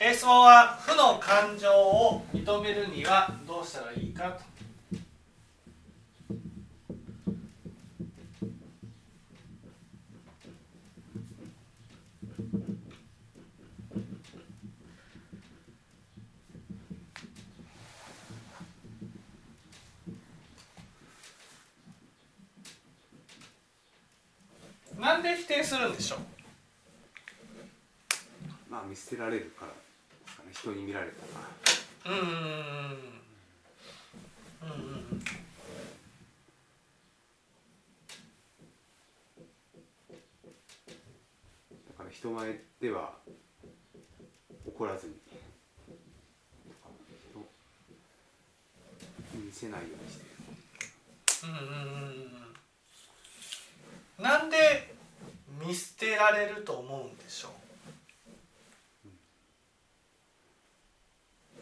え質問は負の感情を認めるにはどうしたらいいかと。なんで否定するんでしょう？まあ見捨てられるから。人に見られたらうんうん。うんだから人前では怒らずに。人見せないようにしてうんうんうんうん。なんで見捨てられると思うんでしょ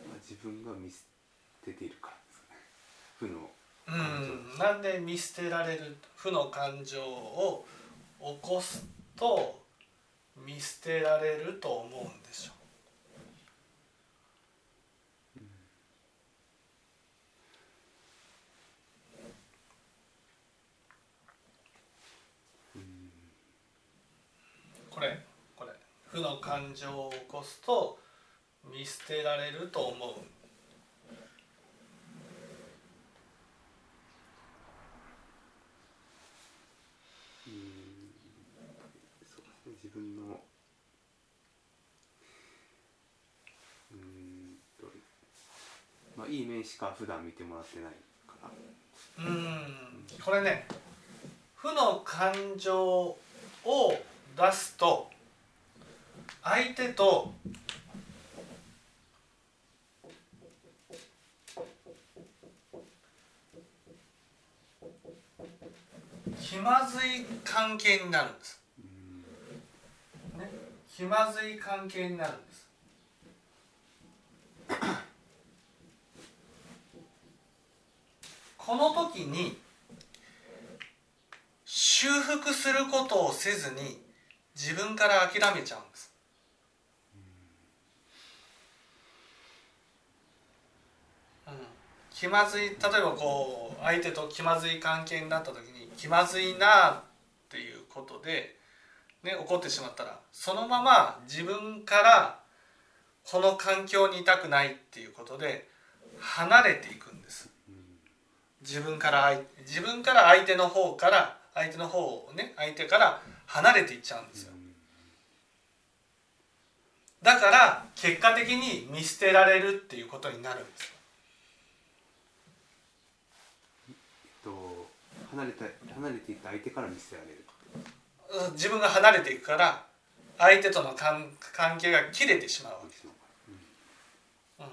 まあ、自分が見捨てているからですね負のう、ん、なんで見捨てられる負の感情を起こすと見捨てられると思うんでしょう。これこれ負の感情を起こすと見捨てられると思ううんそうですね自分のうんとまあいい面しか普段見てもらってないから。うん。これね負の感情を出すと相手と気まずい関係になるんです、ね、気まずい関係になるんですこの時に修復することをせずに自分から諦めちゃうんです。気まずい例えばこう相手と気まずい関係になった時に気まずいなっていうことで、ね、怒ってしまったらそのまま自分からこの環境にいたくないっていうことで離れていくんです。自分から相自分から相手の方から相手の方をね相手から離れていっちゃうんですよ。だから結果的に見捨てられるっていうことになるんですえっと離れた離れていった相手から見捨てられる。うん自分が離れていくから相手との関関係が切れてしまうわけです、う。ん、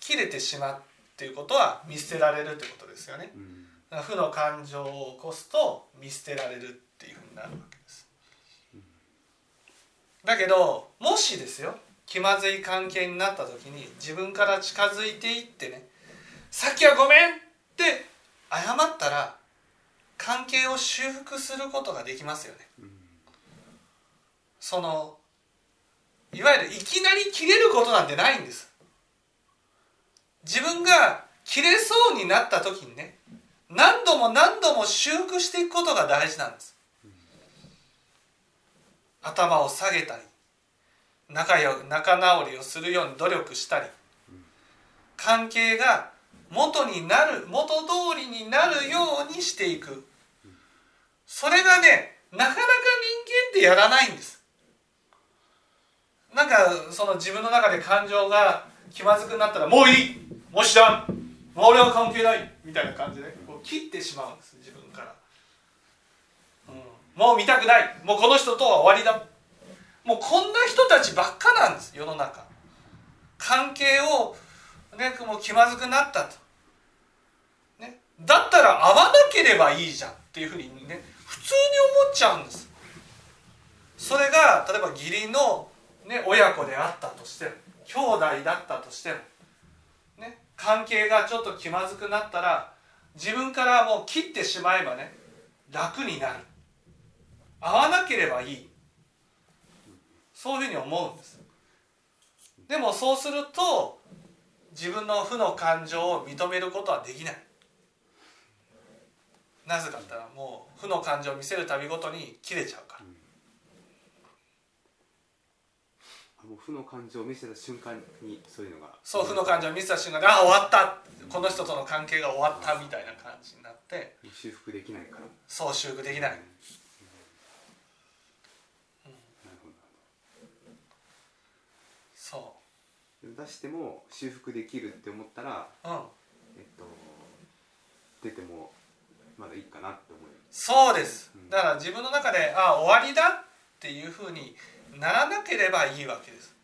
切れてしまうっていうことは見捨てられるってことですよね。うん。負の感情を起こすと見捨てられるっていうふうになるわけです。だけどもしですよ気まずい関係になった時に自分から近づいていってね「さっきはごめん!」って謝ったら関係を修復することができますよね。うん。そのいわゆるいきなり切れることなんてないんです自分が切れそうになった時にね何度も何度も修復していくことが大事なんです。頭を下げたり仲よ仲直りをするように努力したり関係が元になる元通りになるようにしていく。それがねなかなか人間ってやらないんです。なんかその自分の中で感情が気まずくなったらもういい。もう知らんもう俺は関係ないみたいな感じでこう切ってしまうんです自分から、うん、もう見たくないもうこの人とは終わりだ。もうこんな人たちばっかなんです世の中。関係をねもう気まずくなったと、ね、だったら会わなければいいじゃんっていうふうにね普通に思っちゃうんです。それが例えば義理の、ね、親子であったとしても兄弟だったとしても、関係がちょっと気まずくなったら自分からもう切ってしまえばね楽になる。会わなければいい。そういうふうに思うんです。でもそうすると自分の負の感情を認めることはできない。なぜかって言ったらもう負の感情を見せるたびごとに切れちゃうからあもう負の感情を見せた瞬間にそういうのがそう負の感情を見せた瞬間であ終わったこの人との関係が終わったみたいな感じになって修復できないから。そう修復できない。なるほそど出しても修復できるって思ったらううん。えっと出てもまだいいかなって思う。そうです。うんだから自分の中であ終わりだっていうふうにならなければいいわけです。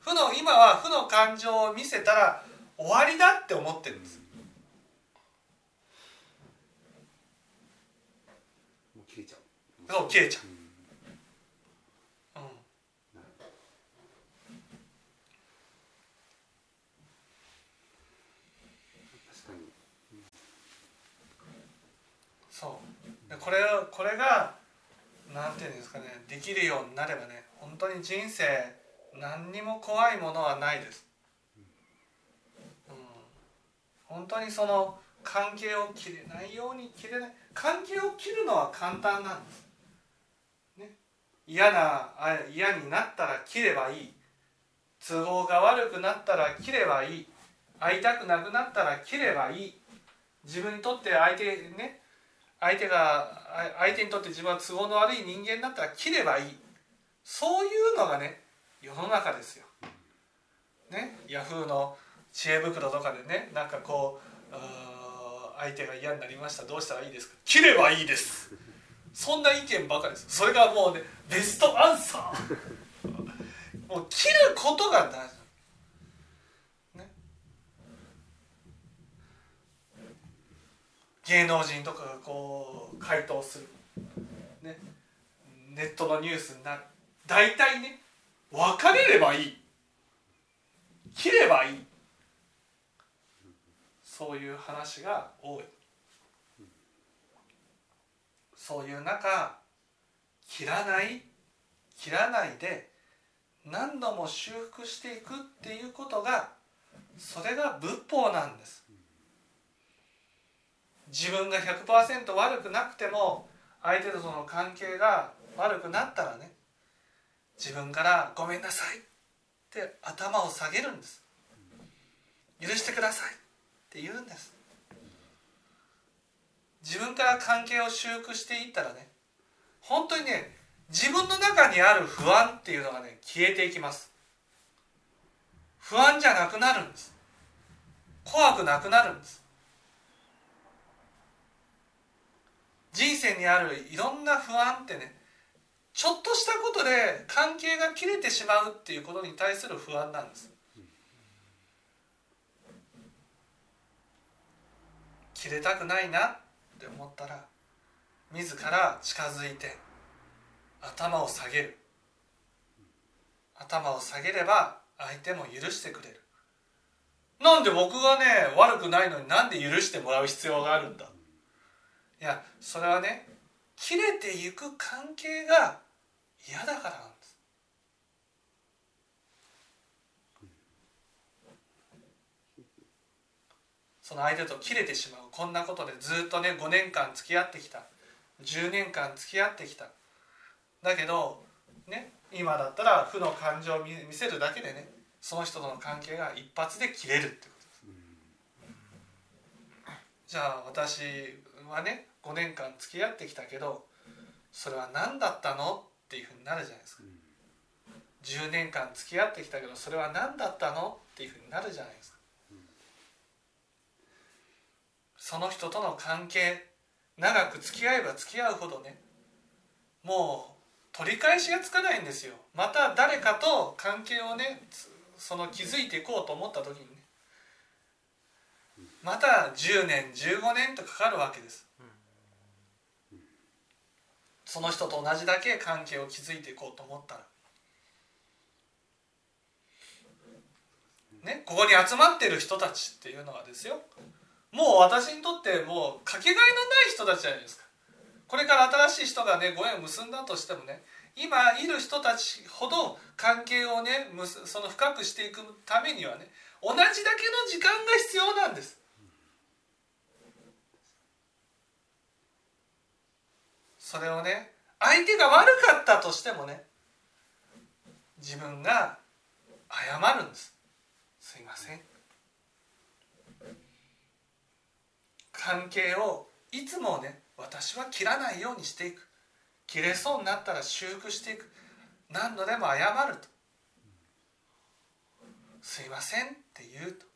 負の今は負の感情を見せたら終わりだって思ってるんです。もう切れちゃう。そう切れちゃう。ん。う、うん、確かに。そう。でこれをこれがなんていうんですかねできるようになればね本当に人生何にも怖いものはないです、うん、本当にその関係を切れないように切れない。関係を切るのは簡単なんです、ね、嫌な嫌になったら切ればいい。都合が悪くなったら切ればいい。会いたくなくなったら切ればいい。自分にとって相手ね相手が相手にとって自分は都合の悪い人間だったら切ればいい。そういうのがね世の中ですよ。ねヤフーの知恵袋とかでねなんかこう相手が嫌になりましたどうしたらいいですか？切ればいいです。そんな意見ばかりです。それがもうねベストアンサー。もう切ることが大事。芸能人とかがこう回答する、ね、ネットのニュースになる。大体ね別れればいい。切ればいい。そういう話が多い。そういう中切らない切らないで何度も修復していくっていうことがそれが仏法なんです。自分が100%悪くなくても相手との関係が悪くなったらね自分から「ごめんなさい」って頭を下げるんです。許してくださいって言うんです。自分から関係を修復していったらね本当にね自分の中にある不安っていうのがね消えていきます。不安じゃなくなるんです。怖くなくなるんです。人生にあるいろんな不安ってねちょっとしたことで関係が切れてしまうっていうことに対する不安なんです。切れたくないなって思ったら自ら近づいて頭を下げる。頭を下げれば相手も許してくれる。なんで僕がね悪くないのになんで許してもらう必要があるんだ？いやそれはね切れていく関係が嫌だからなんです。その相手と切れてしまうこんなことでずっとね5年間付き合ってきた。10年間付き合ってきた。だけどね今だったら負の感情を見せるだけでねその人との関係が一発で切れるってことです。じゃあ私はね5年間付き合ってきたけどそれは何だったのっていうふうになるじゃないですか。10年間付き合ってきたけどそれは何だったのっていうふうになるじゃないですか。その人との関係長く付き合えば付き合うほどねもう取り返しがつかないんですよ。また誰かと関係をねつその築いていこうと思った時にねまた10年15年とかかるわけです。その人と同じだけ関係を築いていこうと思ったら。ねここに集まってる人たちっていうのはですよ。もう私にとってもうかけがえのない人たちじゃないですか。これから新しい人がねご縁を結んだとしてもね今いる人たちほど関係をねその深くしていくためにはね同じだけの時間が必要なんです。それをね相手が悪かったとしてもね自分が謝るんです。すいません。関係をいつもね私は切らないようにしていく。切れそうになったら修復していく。何度でも謝ると。すいませんって言うと。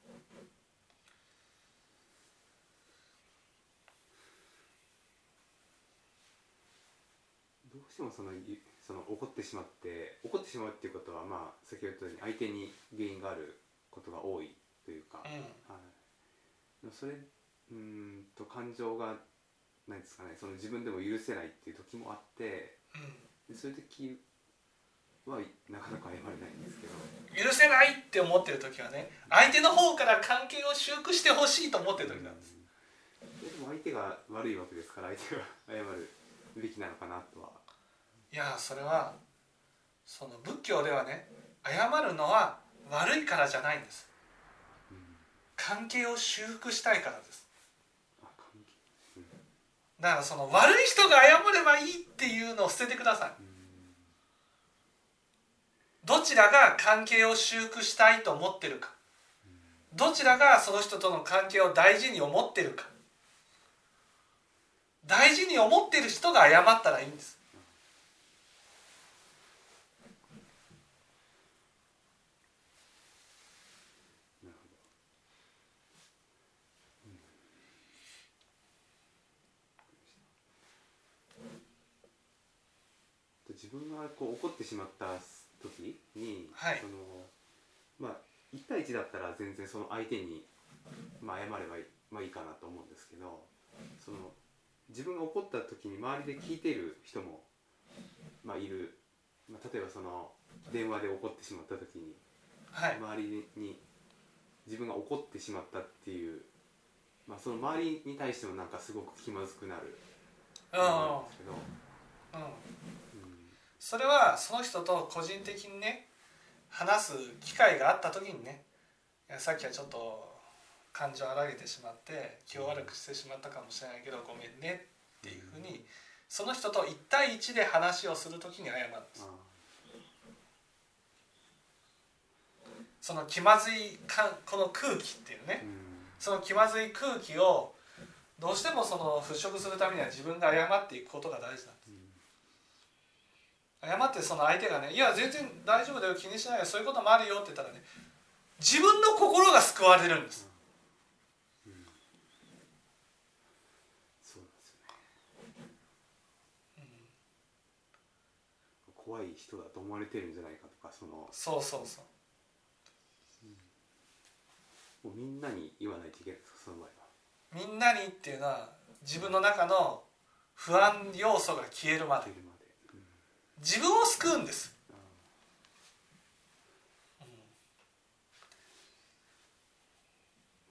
どうしてもそのいその怒ってしまって怒ってしまうっていうことはまあ先ほど言ったように相手に原因があることが多いというか、うんはい、それうーんと感情が何ですかね。その自分でも許せないっていう時もあってうでそういう時はいなかなか謝れないんですけど。ん、許せないって思ってる時はね相手の方から関係を修復してほしいと思ってる時なんです。でも相手が悪いわけですから相手が謝るべきなのかなとはいやそれはその仏教ではね謝るのは悪いからじゃないんです。うん関係を修復したいからです。だからその悪い人が謝ればいいっていうのを捨ててください。うんどちらが関係を修復したいと思ってるか。どちらがその人との関係を大事に思ってるか。大事に思ってる人が謝ったらいいんです。自分がこう怒ってしまった時に、はい。そのまあ1対1だったら全然その相手に、まあ、謝ればいい,、まあ、いいかなと思うんですけどその自分が怒った時に周りで聞いてる人も、まあ、いる、まあ、例えばその電話で怒ってしまった時にはい。周りに自分が怒ってしまったっていう、まあ、その周りに対してもなんかすごく気まずくなる。うん。ですけど、うん。うん。それはその人と個人的にね話す機会があった時にねさっきはちょっと感情を荒げてしまって気を悪くしてしまったかもしれないけどごめんねっていうふうにその人と1対1で話をする時に謝るんです。あその気まずいかこの空気っていうね。その気まずい空気をどうしてもその払拭するためには自分が謝っていくことが大事なんです。謝ってその相手がね「いや全然大丈夫だよ気にしないよそういうこともあるよ」って言ったらね自分の心が救われるんですそうなんですよね、怖い人だと思われてるんじゃないかとかそのもそうそうそう。うみんなに言わないといけないんですかその場合は。みんなにっていうのは自分の中の不安要素が消えるまで。うん。自分を救うんです。あー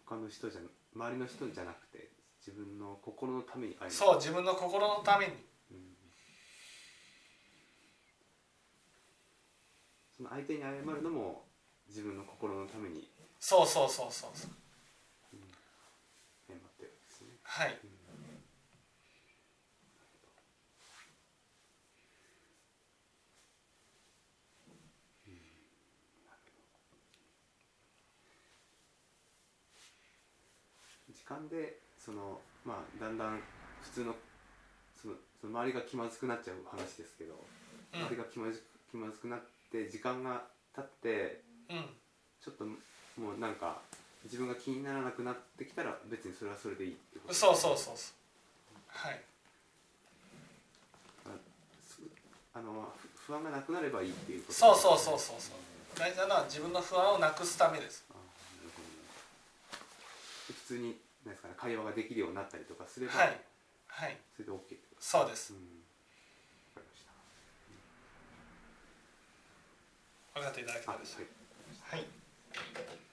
他の人じゃ周りの人じゃなくて自分の心のためにそう自分の心のためにうんその相手に謝るのも自分の心のために。そうそうそうそうそう。謝ってるんですね。はい。時間でそのまあだんだん普通のそのその周りが気まずくなっちゃう話ですけど、うん。周りが気まず気まずくなって時間が経ってうん。ちょっともうなんか自分が気にならなくなってきたら別にそれはそれでいいってこと？そうそうそうそう。はい。あのふ不安がなくなればいいっていうこと？そうそうそうそうそう。大事なのは自分の不安をなくすためです。あなるほど。で普通になんですかね会話ができるようになったりとかすれば、はい。はい。それで OK そうです。うんわかりました分かっていただけたでしょあはい。うはい